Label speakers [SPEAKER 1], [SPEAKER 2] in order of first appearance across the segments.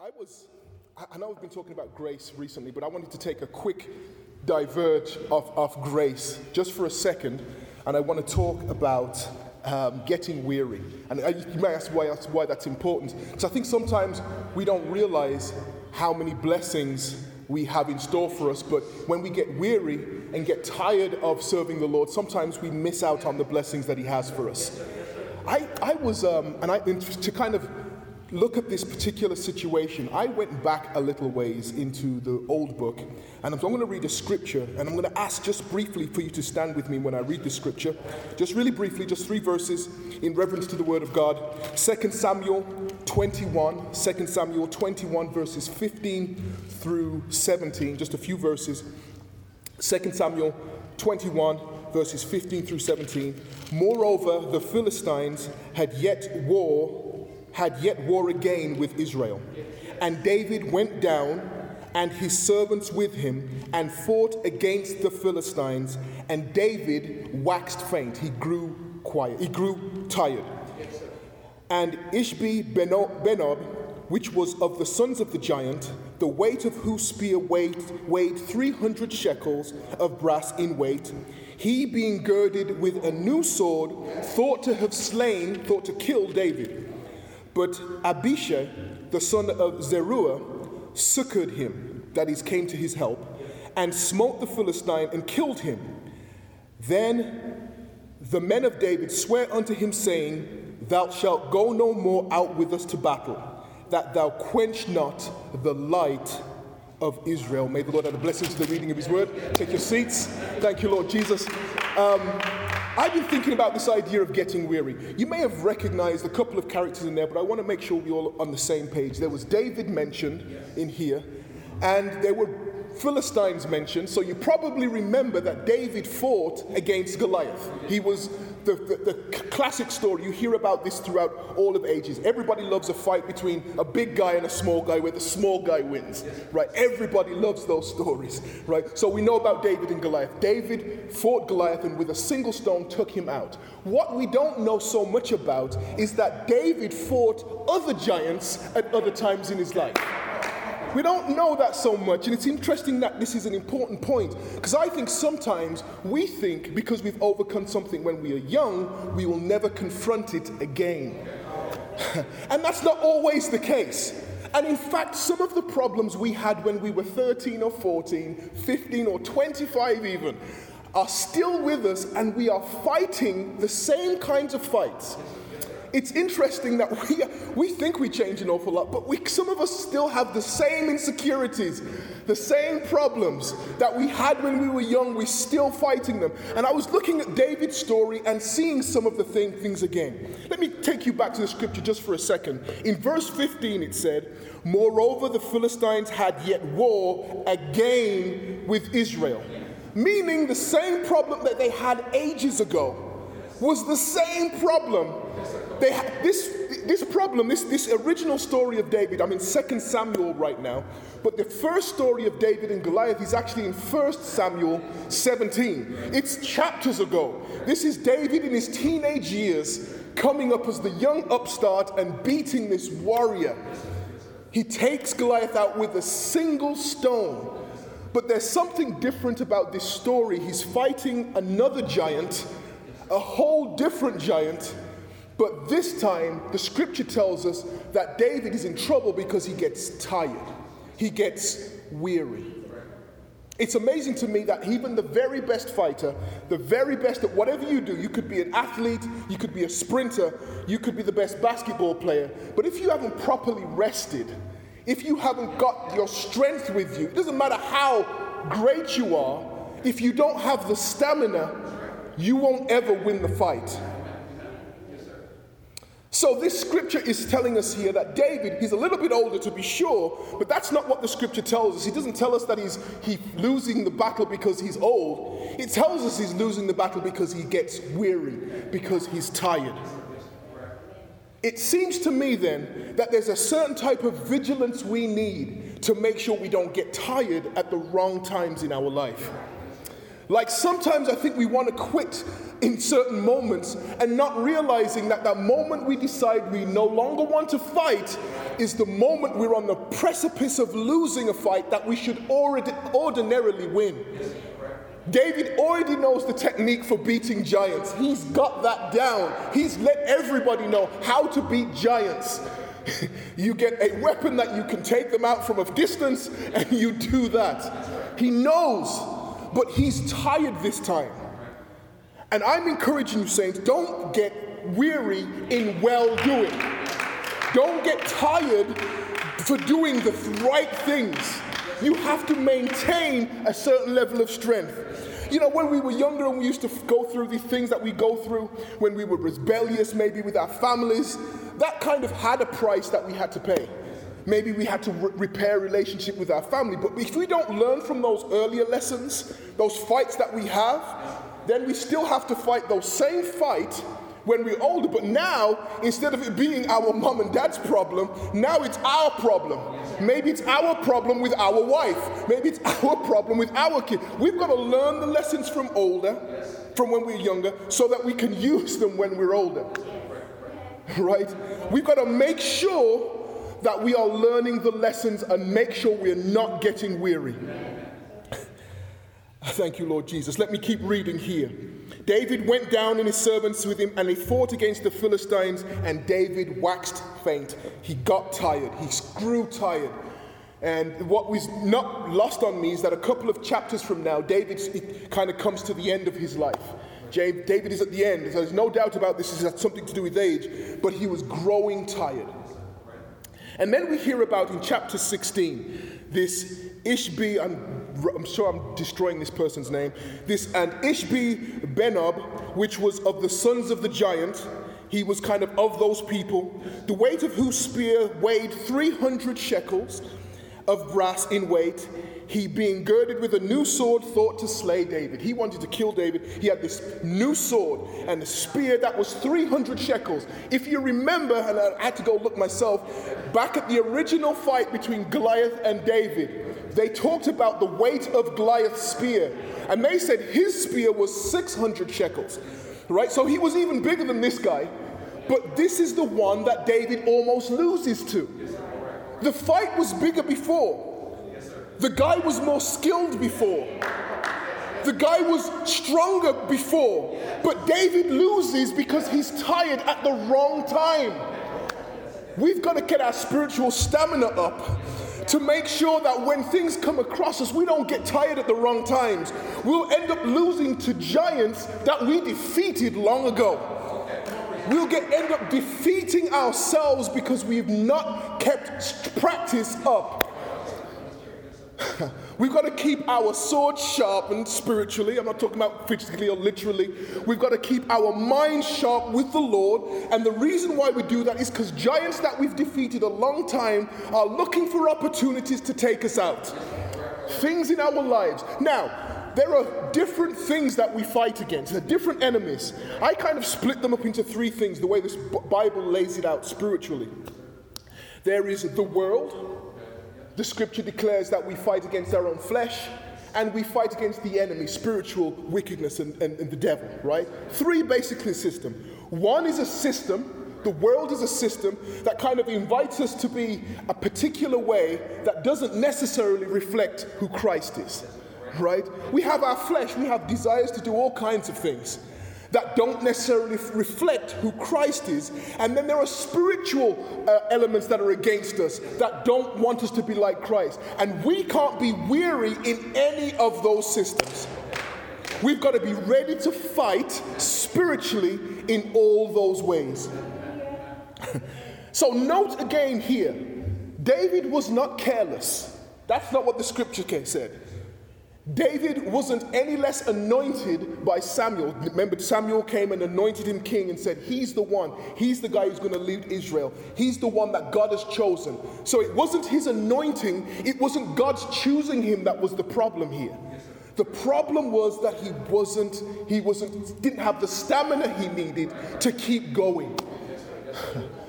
[SPEAKER 1] I was, I know we've been talking about grace recently, but I wanted to take a quick diverge of, of grace just for a second, and I want to talk about um, getting weary. And you may ask why, why that's important. Because I think sometimes we don't realize how many blessings we have in store for us, but when we get weary and get tired of serving the Lord, sometimes we miss out on the blessings that He has for us. I, I was, um, and I, to kind of look at this particular situation, I went back a little ways into the old book, and I'm going to read a scripture, and I'm going to ask just briefly for you to stand with me when I read the scripture. Just really briefly, just three verses in reference to the word of God. 2 Samuel 21, 2 Samuel 21, verses 15 through 17, just a few verses. 2 Samuel 21, verses 15 through 17. Moreover, the Philistines had yet war had yet war again with Israel. And David went down and his servants with him and fought against the Philistines. And David waxed faint. He grew quiet. He grew tired. And Ishbi Benob, which was of the sons of the giant, the weight of whose spear weighed, weighed 300 shekels of brass in weight. He, being girded with a new sword, thought to have slain, thought to kill David. But Abishai, the son of Zeruiah, succored him, that is, came to his help, and smote the Philistine and killed him. Then the men of David swear unto him, saying, Thou shalt go no more out with us to battle, that thou quench not the light of Israel. May the Lord add a blessing to the reading of his word. Take your seats. Thank you, Lord Jesus. Um, I've been thinking about this idea of getting weary. You may have recognized a couple of characters in there, but I want to make sure we're all on the same page. There was David mentioned in here, and there were Philistines mentioned. So you probably remember that David fought against Goliath. He was the, the, the, classic story. You hear about this throughout all of ages. Everybody loves a fight between a big guy and a small guy where the small guy wins, right? Everybody loves those stories, right? So we know about David and Goliath. David fought Goliath and with a single stone took him out. What we don't know so much about is that David fought other giants at other times in his life. We don't know that so much, and it's interesting that this is an important point because I think sometimes we think because we've overcome something when we are young, we will never confront it again. and that's not always the case. And in fact, some of the problems we had when we were 13 or 14, 15 or 25 even, are still with us, and we are fighting the same kinds of fights it's interesting that we, we think we change an awful lot, but we, some of us still have the same insecurities, the same problems that we had when we were young. We're still fighting them. And I was looking at David's story and seeing some of the thing, things again. Let me take you back to the scripture just for a second. In verse 15, it said, Moreover, the Philistines had yet war again with Israel. Meaning the same problem that they had ages ago was the same problem they ha- this, this problem, this, this original story of David, I'm in 2 Samuel right now, but the first story of David and Goliath is actually in 1 Samuel 17. It's chapters ago. This is David in his teenage years coming up as the young upstart and beating this warrior. He takes Goliath out with a single stone. But there's something different about this story. He's fighting another giant, a whole different giant but this time, the scripture tells us that David is in trouble because he gets tired, he gets weary. It's amazing to me that even the very best fighter, the very best at whatever you do, you could be an athlete, you could be a sprinter, you could be the best basketball player, but if you haven't properly rested, if you haven't got your strength with you, it doesn't matter how great you are, if you don't have the stamina, you won't ever win the fight. So, this scripture is telling us here that David, he's a little bit older to be sure, but that's not what the scripture tells us. He doesn't tell us that he's, he's losing the battle because he's old. It tells us he's losing the battle because he gets weary, because he's tired. It seems to me then that there's a certain type of vigilance we need to make sure we don't get tired at the wrong times in our life. Like sometimes I think we want to quit in certain moments and not realizing that that moment we decide we no longer want to fight is the moment we're on the precipice of losing a fight that we should already ordinarily win. David already knows the technique for beating giants. He's got that down. He's let everybody know how to beat giants. you get a weapon that you can take them out from a distance, and you do that. He knows, but he's tired this time. And I'm encouraging you, saints, don't get weary in well doing. Don't get tired for doing the right things. You have to maintain a certain level of strength. You know, when we were younger and we used to go through these things that we go through, when we were rebellious, maybe with our families, that kind of had a price that we had to pay. Maybe we had to re- repair relationship with our family. But if we don't learn from those earlier lessons, those fights that we have, then we still have to fight those same fight when we're older. But now, instead of it being our mom and dad's problem, now it's our problem. Maybe it's our problem with our wife. Maybe it's our problem with our kid. We've got to learn the lessons from older, from when we're younger, so that we can use them when we're older. Right? We've got to make sure that we are learning the lessons and make sure we're not getting weary. Thank you, Lord Jesus. Let me keep reading here. David went down and his servants with him, and they fought against the Philistines, and David waxed faint. He got tired, he grew tired. And what was not lost on me is that a couple of chapters from now, David kind of comes to the end of his life. David is at the end. So there's no doubt about this. This has something to do with age, but he was growing tired. And then we hear about in chapter 16 this Ishbi, I'm, I'm sure I'm destroying this person's name, this and Ishbi Benob, which was of the sons of the giant. He was kind of of those people, the weight of whose spear weighed 300 shekels of brass in weight. He, being girded with a new sword, thought to slay David. He wanted to kill David. He had this new sword and a spear that was 300 shekels. If you remember, and I had to go look myself, back at the original fight between Goliath and David, they talked about the weight of Goliath's spear. And they said his spear was 600 shekels, right? So he was even bigger than this guy. But this is the one that David almost loses to. The fight was bigger before. The guy was more skilled before. The guy was stronger before. But David loses because he's tired at the wrong time. We've got to get our spiritual stamina up to make sure that when things come across us, we don't get tired at the wrong times. We'll end up losing to giants that we defeated long ago. We'll get end up defeating ourselves because we've not kept practice up. We've got to keep our sword sharpened spiritually. I'm not talking about physically or literally. We've got to keep our mind sharp with the Lord. And the reason why we do that is because giants that we've defeated a long time are looking for opportunities to take us out. Things in our lives. Now, there are different things that we fight against, there are different enemies. I kind of split them up into three things, the way this Bible lays it out spiritually. There is the world, the scripture declares that we fight against our own flesh and we fight against the enemy, spiritual wickedness and, and, and the devil, right? Three basically system. One is a system, the world is a system that kind of invites us to be a particular way that doesn't necessarily reflect who Christ is, right? We have our flesh, we have desires to do all kinds of things that don't necessarily reflect who Christ is. And then there are spiritual uh, elements that are against us that don't want us to be like Christ. And we can't be weary in any of those systems. We've got to be ready to fight spiritually in all those ways. so, note again here David was not careless. That's not what the scripture said. David wasn't any less anointed by Samuel. Remember, Samuel came and anointed him king and said, He's the one. He's the guy who's going to lead Israel. He's the one that God has chosen. So it wasn't his anointing, it wasn't God's choosing him that was the problem here. The problem was that he wasn't, he wasn't, didn't have the stamina he needed to keep going.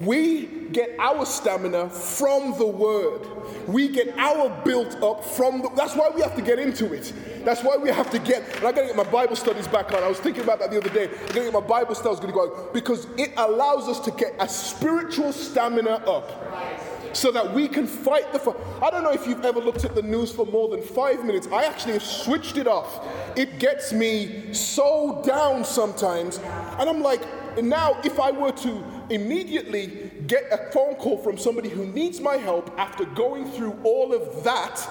[SPEAKER 1] We get our stamina from the word. We get our built up from the, that's why we have to get into it. That's why we have to get, and I gotta get my Bible studies back on. I was thinking about that the other day. I gotta get my Bible studies gonna go because it allows us to get a spiritual stamina up so that we can fight the. I don't know if you've ever looked at the news for more than five minutes. I actually have switched it off. It gets me so down sometimes. And I'm like, now if I were to immediately get a phone call from somebody who needs my help after going through all of that,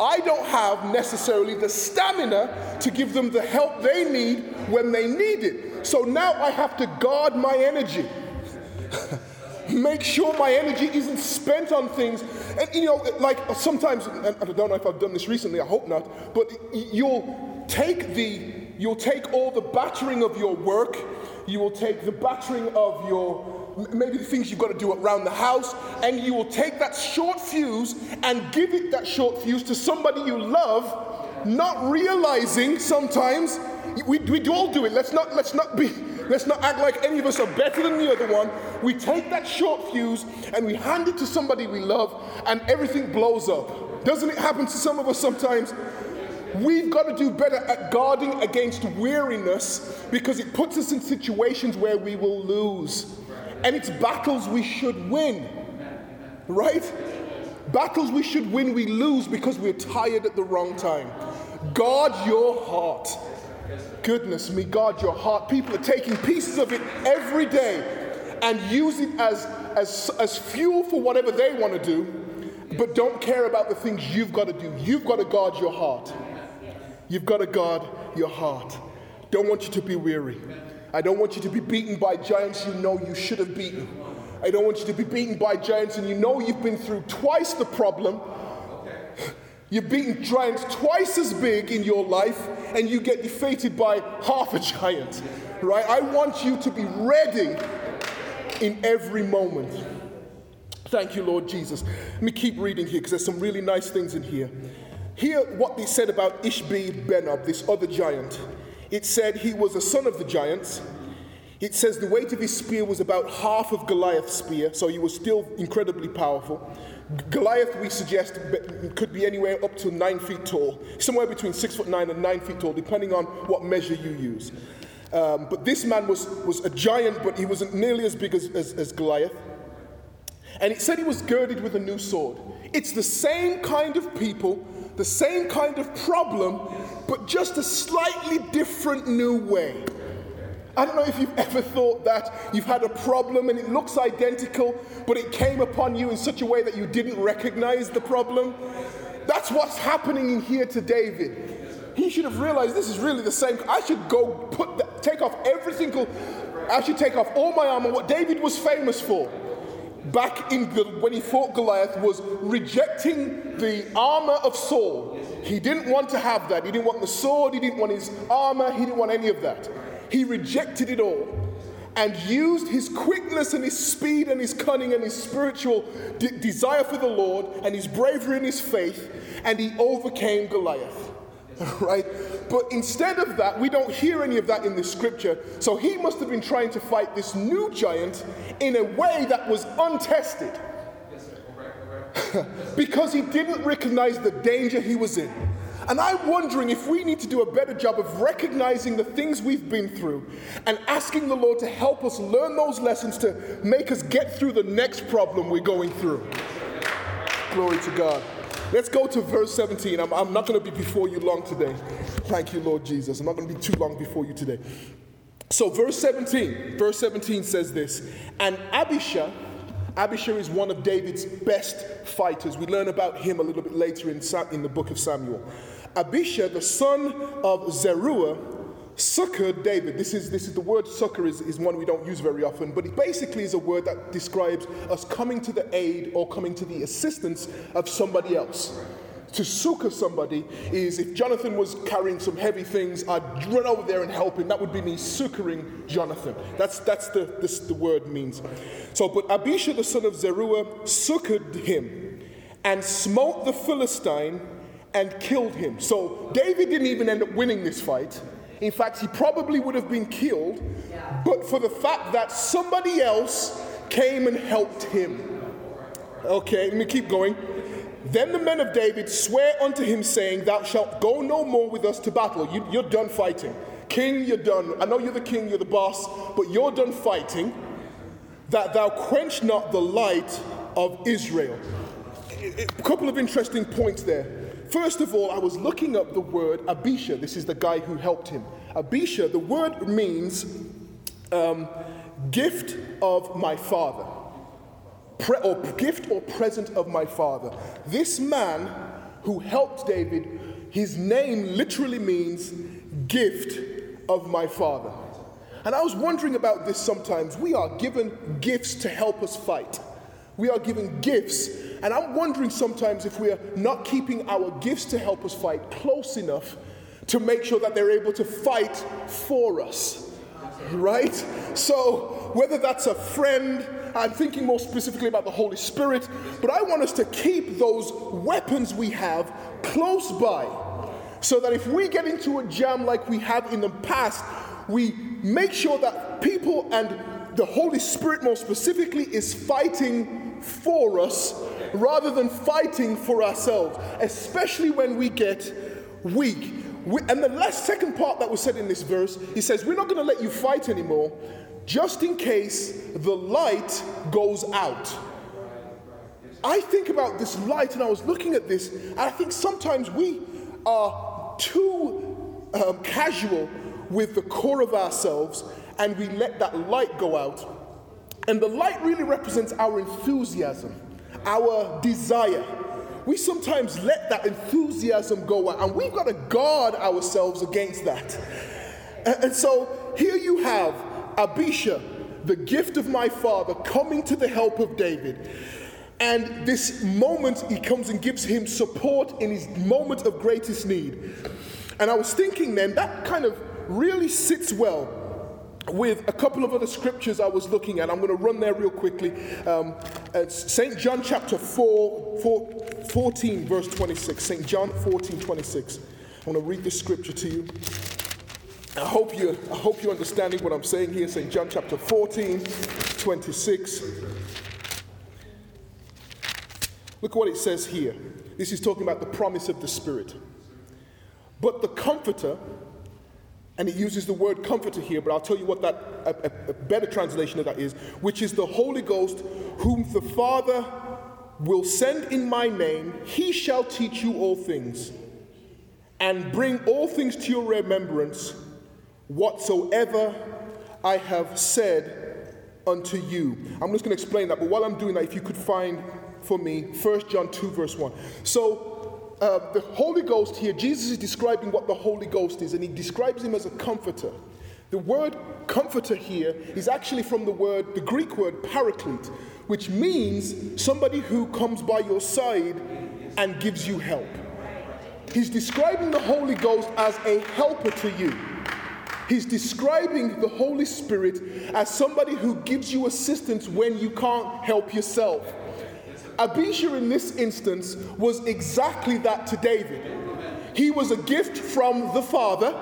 [SPEAKER 1] I don't have necessarily the stamina to give them the help they need when they need it. So now I have to guard my energy. Make sure my energy isn't spent on things. And you know, like sometimes, and I don't know if I've done this recently, I hope not, but you'll take the you'll take all the battering of your work, you will take the battering of your maybe the things you've got to do around the house, and you will take that short fuse and give it that short fuse to somebody you love, not realizing sometimes we, we all do it. Let's not let's not be let's not act like any of us are better than the other one. We take that short fuse and we hand it to somebody we love, and everything blows up. Doesn't it happen to some of us sometimes? We've got to do better at guarding against weariness because it puts us in situations where we will lose. And it's battles we should win. Right? Battles we should win, we lose because we're tired at the wrong time. Guard your heart. Goodness me, guard your heart. People are taking pieces of it every day and use it as, as, as fuel for whatever they want to do, but don't care about the things you've got to do. You've got to guard your heart. You've got to guard your heart. Don't want you to be weary. I don't want you to be beaten by giants you know you should have beaten. I don't want you to be beaten by giants and you know you've been through twice the problem. You've beaten giants twice as big in your life and you get defeated by half a giant, right? I want you to be ready in every moment. Thank you, Lord Jesus. Let me keep reading here because there's some really nice things in here. Hear what they said about Ishbi Benob, this other giant. It said he was a son of the giants. It says the weight of his spear was about half of Goliath's spear, so he was still incredibly powerful. Goliath, we suggest, could be anywhere up to nine feet tall, somewhere between six foot nine and nine feet tall, depending on what measure you use. Um, but this man was, was a giant, but he wasn't nearly as big as, as, as Goliath. And it said he was girded with a new sword. It's the same kind of people, the same kind of problem, but just a slightly different new way. I don't know if you've ever thought that you've had a problem and it looks identical, but it came upon you in such a way that you didn't recognize the problem. That's what's happening in here to David. He should have realized this is really the same. I should go put that, take off every single, I should take off all my armor. What David was famous for back in when he fought Goliath was rejecting the armor of Saul. He didn't want to have that. He didn't want the sword, he didn't want his armor, he didn't want any of that. He rejected it all and used his quickness and his speed and his cunning and his spiritual de- desire for the Lord and his bravery and his faith, and he overcame Goliath. Right? But instead of that, we don't hear any of that in the scripture. So he must have been trying to fight this new giant in a way that was untested. because he didn't recognize the danger he was in. And I'm wondering if we need to do a better job of recognizing the things we've been through and asking the Lord to help us learn those lessons to make us get through the next problem we're going through. Glory to God. Let's go to verse 17. I'm, I'm not going to be before you long today. Thank you, Lord Jesus. I'm not going to be too long before you today. So, verse 17, verse 17 says this And Abishai, Abishai is one of David's best fighters. We learn about him a little bit later in, in the book of Samuel. Abishai, the son of Zeruiah, succored David. This is, this is the word succor is, is one we don't use very often, but it basically is a word that describes us coming to the aid or coming to the assistance of somebody else. To succor somebody is if Jonathan was carrying some heavy things, I'd run over there and help him. That would be me succoring Jonathan. That's, that's the, this, the word means. So, but Abishai the son of Zeruiah succored him and smote the Philistine and killed him. So David didn't even end up winning this fight. In fact, he probably would have been killed, but for the fact that somebody else came and helped him. Okay, let me keep going. Then the men of David swear unto him, saying, Thou shalt go no more with us to battle. You, you're done fighting. King, you're done. I know you're the king, you're the boss, but you're done fighting. That thou quench not the light of Israel. A couple of interesting points there. First of all, I was looking up the word Abisha. This is the guy who helped him. Abisha, the word means um, gift of my father, Pre- or gift or present of my father. This man who helped David, his name literally means gift of my father. And I was wondering about this sometimes. We are given gifts to help us fight. We are given gifts and I'm wondering sometimes if we are not keeping our gifts to help us fight close enough to make sure that they're able to fight for us. Right? So, whether that's a friend, I'm thinking more specifically about the Holy Spirit, but I want us to keep those weapons we have close by so that if we get into a jam like we have in the past, we make sure that people and the Holy Spirit, more specifically, is fighting for us rather than fighting for ourselves, especially when we get weak. We, and the last second part that was said in this verse, he says, We're not going to let you fight anymore, just in case the light goes out. I think about this light, and I was looking at this, and I think sometimes we are too um, casual with the core of ourselves, and we let that light go out. And the light really represents our enthusiasm our desire. We sometimes let that enthusiasm go out, and we've got to guard ourselves against that. And, and so here you have Abisha, the gift of my father, coming to the help of David. And this moment, he comes and gives him support in his moment of greatest need. And I was thinking then, that kind of really sits well with a couple of other scriptures I was looking at. I'm going to run there real quickly. Um, St. John chapter 4, 4, 14, verse 26. St. John 14, 26. I'm going to read this scripture to you. I hope, you, I hope you're understanding what I'm saying here. St. John chapter 14, 26. Look at what it says here. This is talking about the promise of the Spirit. But the Comforter, and it uses the word comforter here, but I'll tell you what that, a, a, better translation of that is, which is the Holy Ghost, whom the Father will send in my name, he shall teach you all things, and bring all things to your remembrance, whatsoever I have said unto you. I'm just going to explain that, but while I'm doing that, if you could find for me 1 John 2, verse 1. So, uh, the Holy Ghost here, Jesus is describing what the Holy Ghost is, and he describes him as a comforter. The word comforter here is actually from the word, the Greek word paraclete, which means somebody who comes by your side and gives you help. He's describing the Holy Ghost as a helper to you. He's describing the Holy Spirit as somebody who gives you assistance when you can't help yourself. Abisha in this instance was exactly that to David. He was a gift from the Father.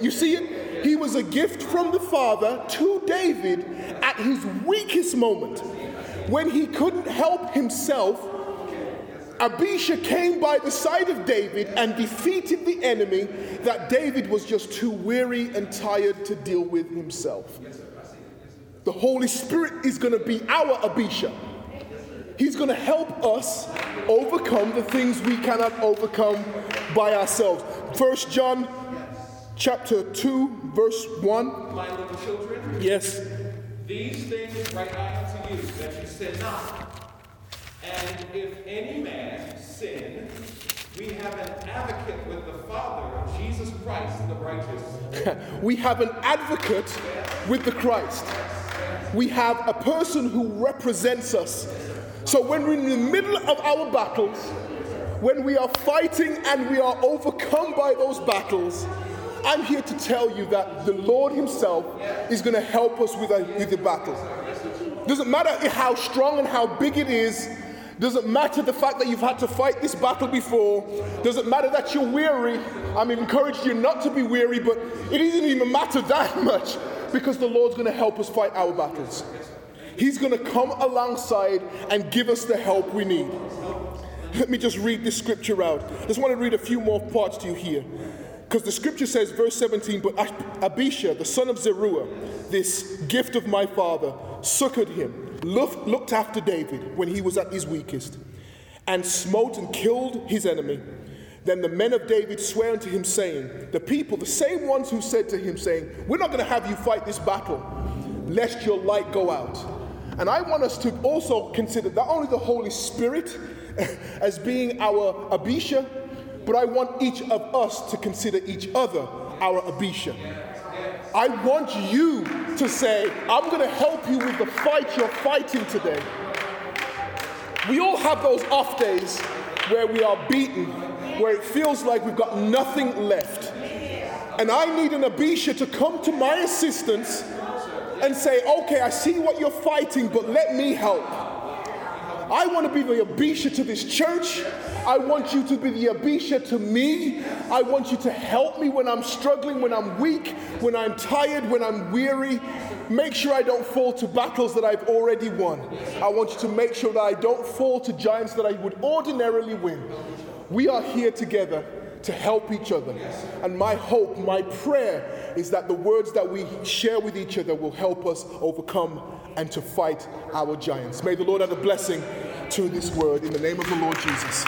[SPEAKER 1] You see it? He was a gift from the Father to David at his weakest moment. When he couldn't help himself, Abisha came by the side of David and defeated the enemy that David was just too weary and tired to deal with himself. The Holy Spirit is going to be our Abisha. He's going to help us overcome the things we cannot overcome by ourselves. First John chapter 2 verse 1.
[SPEAKER 2] My little children.
[SPEAKER 1] Yes.
[SPEAKER 2] These things write I unto you that you sin not. And if any man sin, we have an advocate with the Father, Jesus Christ the righteous.
[SPEAKER 1] we have an advocate with the Christ. We have a person who represents us so when we're in the middle of our battles, when we are fighting and we are overcome by those battles, I'm here to tell you that the Lord Himself is going to help us with, a, with the battle. Doesn't matter how strong and how big it is. Doesn't matter the fact that you've had to fight this battle before. Doesn't matter that you're weary. I'm encouraging you not to be weary, but it doesn't even matter that much because the Lord's going to help us fight our battles. He's going to come alongside and give us the help we need. Let me just read this scripture out. I just want to read a few more parts to you here. Because the scripture says, verse 17, but Abishai, the son of Zeruiah, this gift of my father, succored him, looked after David when he was at his weakest, and smote and killed his enemy. Then the men of David swear unto him, saying, The people, the same ones who said to him, saying, We're not going to have you fight this battle, lest your light go out. And I want us to also consider not only the Holy Spirit as being our Abisha, but I want each of us to consider each other our Abisha. I want you to say, I'm going to help you with the fight you're fighting today. We all have those off days where we are beaten, where it feels like we've got nothing left. And I need an Abisha to come to my assistance and say, okay, I see what you're fighting, but let me help. I want to be the Abisha to this church. I want you to be the Abisha to me. I want you to help me when I'm struggling, when I'm weak, when I'm tired, when I'm weary. Make sure I don't fall to battles that I've already won. I want you to make sure that I don't fall to giants that I would ordinarily win. We are here together to help each other. And my hope, my prayer is that the words that we share with each other will help us overcome and to fight our giants. May the Lord add a blessing to this word in the name of the Lord Jesus.